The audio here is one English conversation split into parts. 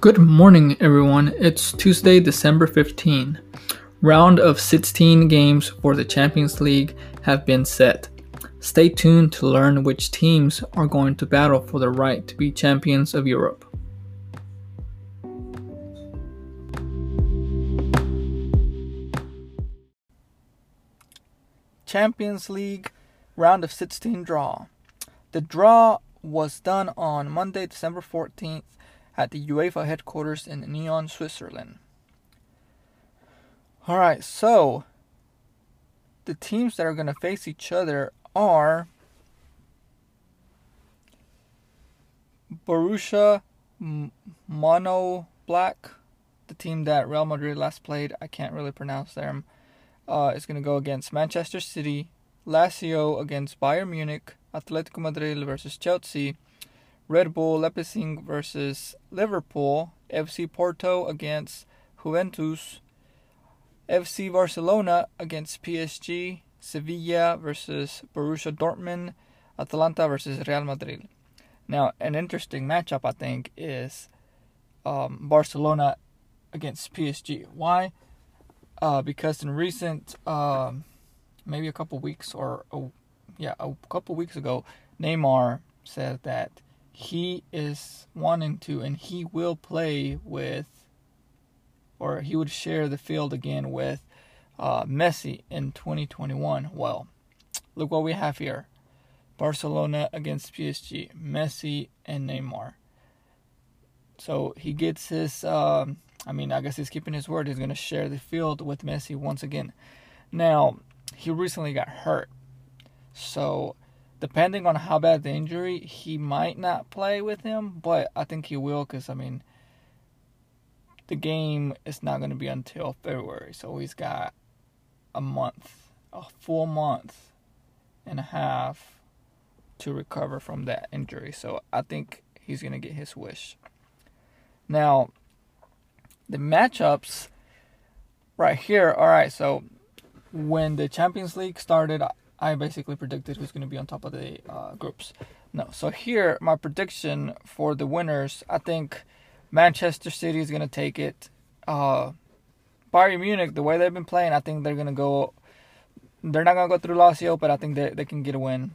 Good morning, everyone. It's Tuesday, December 15. Round of 16 games for the Champions League have been set. Stay tuned to learn which teams are going to battle for the right to be champions of Europe. Champions League round of 16 draw. The draw was done on Monday, December 14th at the UEFA headquarters in Nyon, Switzerland. Alright, so the teams that are going to face each other are Borussia Mono Black, the team that Real Madrid last played. I can't really pronounce them. Uh, is going to go against Manchester City, Lazio against Bayern Munich, Atletico Madrid versus Chelsea, Red Bull Leipzig versus Liverpool, FC Porto against Juventus, FC Barcelona against PSG, Sevilla versus Borussia Dortmund, Atalanta versus Real Madrid. Now, an interesting matchup, I think, is um, Barcelona against PSG. Why? Uh, because in recent, um, maybe a couple weeks or, yeah, a couple weeks ago, Neymar said that he is wanting to and he will play with or he would share the field again with uh, Messi in 2021. Well, look what we have here Barcelona against PSG, Messi and Neymar. So he gets his, um, I mean, I guess he's keeping his word. He's going to share the field with Messi once again. Now, he recently got hurt. So depending on how bad the injury, he might not play with him, but I think he will because, I mean, the game is not going to be until February. So he's got a month, a full month and a half to recover from that injury. So I think he's going to get his wish. Now, the matchups right here, all right, so when the Champions League started, I basically predicted who's going to be on top of the uh, groups. No, so here my prediction for the winners. I think Manchester City is going to take it. Uh, Bayern Munich, the way they've been playing, I think they're going to go. They're not going to go through Lazio, but I think they they can get a win.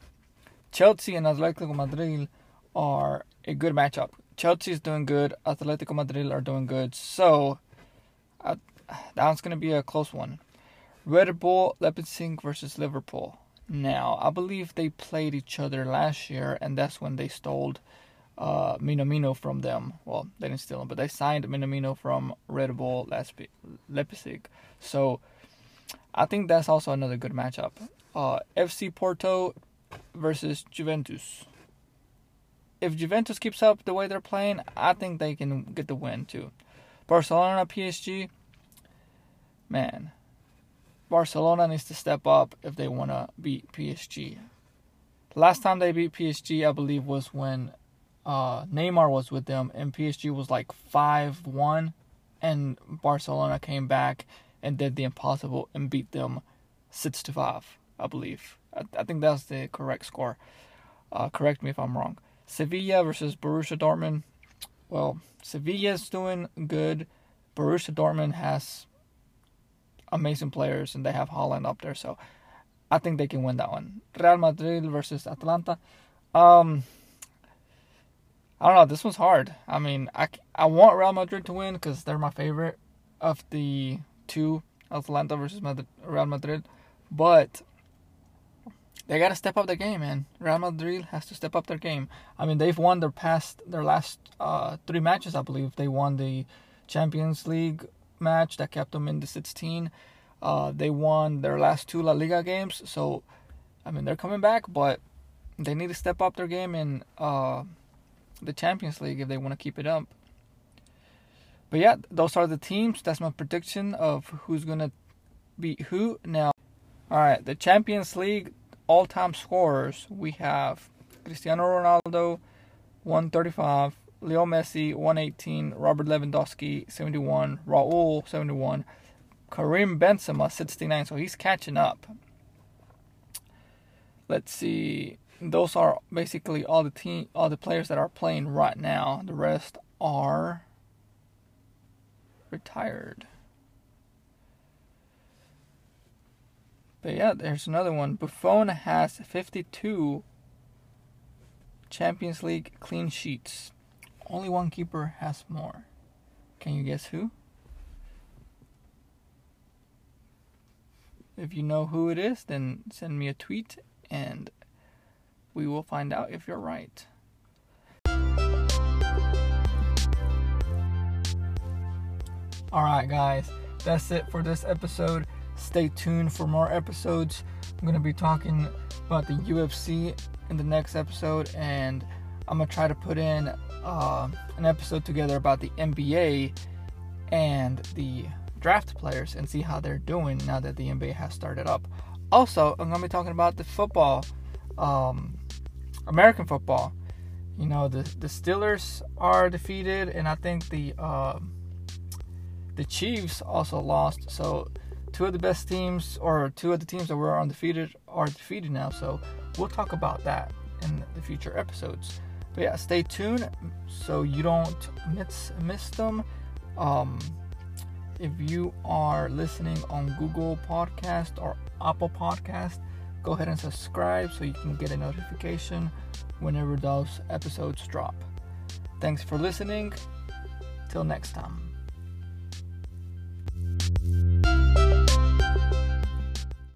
Chelsea and Atletico Madrid are a good matchup. Chelsea is doing good. Atletico Madrid are doing good. So uh, that's going to be a close one. Red Bull Leipzig versus Liverpool. Now, I believe they played each other last year, and that's when they stole uh, Minamino from them. Well, they didn't steal him, but they signed Minamino from Red Bull Leipzig. So, I think that's also another good matchup. Uh, FC Porto versus Juventus. If Juventus keeps up the way they're playing, I think they can get the win too. Barcelona PSG, man, Barcelona needs to step up if they want to beat PSG. Last time they beat PSG, I believe, was when uh, Neymar was with them, and PSG was like 5 1, and Barcelona came back and did the impossible and beat them 6 to 5, I believe. I, I think that's the correct score. Uh, correct me if I'm wrong. Sevilla versus Borussia Dortmund. Well, Sevilla's doing good. Borussia Dortmund has amazing players, and they have Haaland up there. So I think they can win that one. Real Madrid versus Atlanta. Um, I don't know. This one's hard. I mean, I, I want Real Madrid to win because they're my favorite of the two, Atlanta versus Madrid, Real Madrid. But they got to step up their game, man. Real Madrid has to step up their game. I mean, they've won their past, their last uh, three matches, I believe. They won the Champions League match that kept them in the 16. Uh, they won their last two La Liga games, so I mean they're coming back, but they need to step up their game in uh, the Champions League if they want to keep it up. But yeah, those are the teams. That's my prediction of who's gonna beat who. Now, all right, the Champions League all-time scorers we have Cristiano Ronaldo, 135. Leo Messi 118, Robert Lewandowski 71, Raul 71, Karim Benzema 69. So he's catching up. Let's see. Those are basically all the team, all the players that are playing right now. The rest are retired. But yeah, there's another one. Buffon has 52 Champions League clean sheets. Only one keeper has more. Can you guess who? If you know who it is, then send me a tweet and we will find out if you're right. Alright, guys, that's it for this episode. Stay tuned for more episodes. I'm going to be talking about the UFC in the next episode, and I'm going to try to put in uh, an episode together about the NBA and the draft players and see how they're doing now that the NBA has started up. Also, I'm going to be talking about the football, um, American football. You know, the, the Steelers are defeated, and I think the. Uh, the Chiefs also lost. So two of the best teams, or two of the teams that were undefeated, are defeated now. So we'll talk about that in the future episodes. But yeah, stay tuned so you don't miss miss them. Um, if you are listening on Google Podcast or Apple Podcast, go ahead and subscribe so you can get a notification whenever those episodes drop. Thanks for listening. Till next time.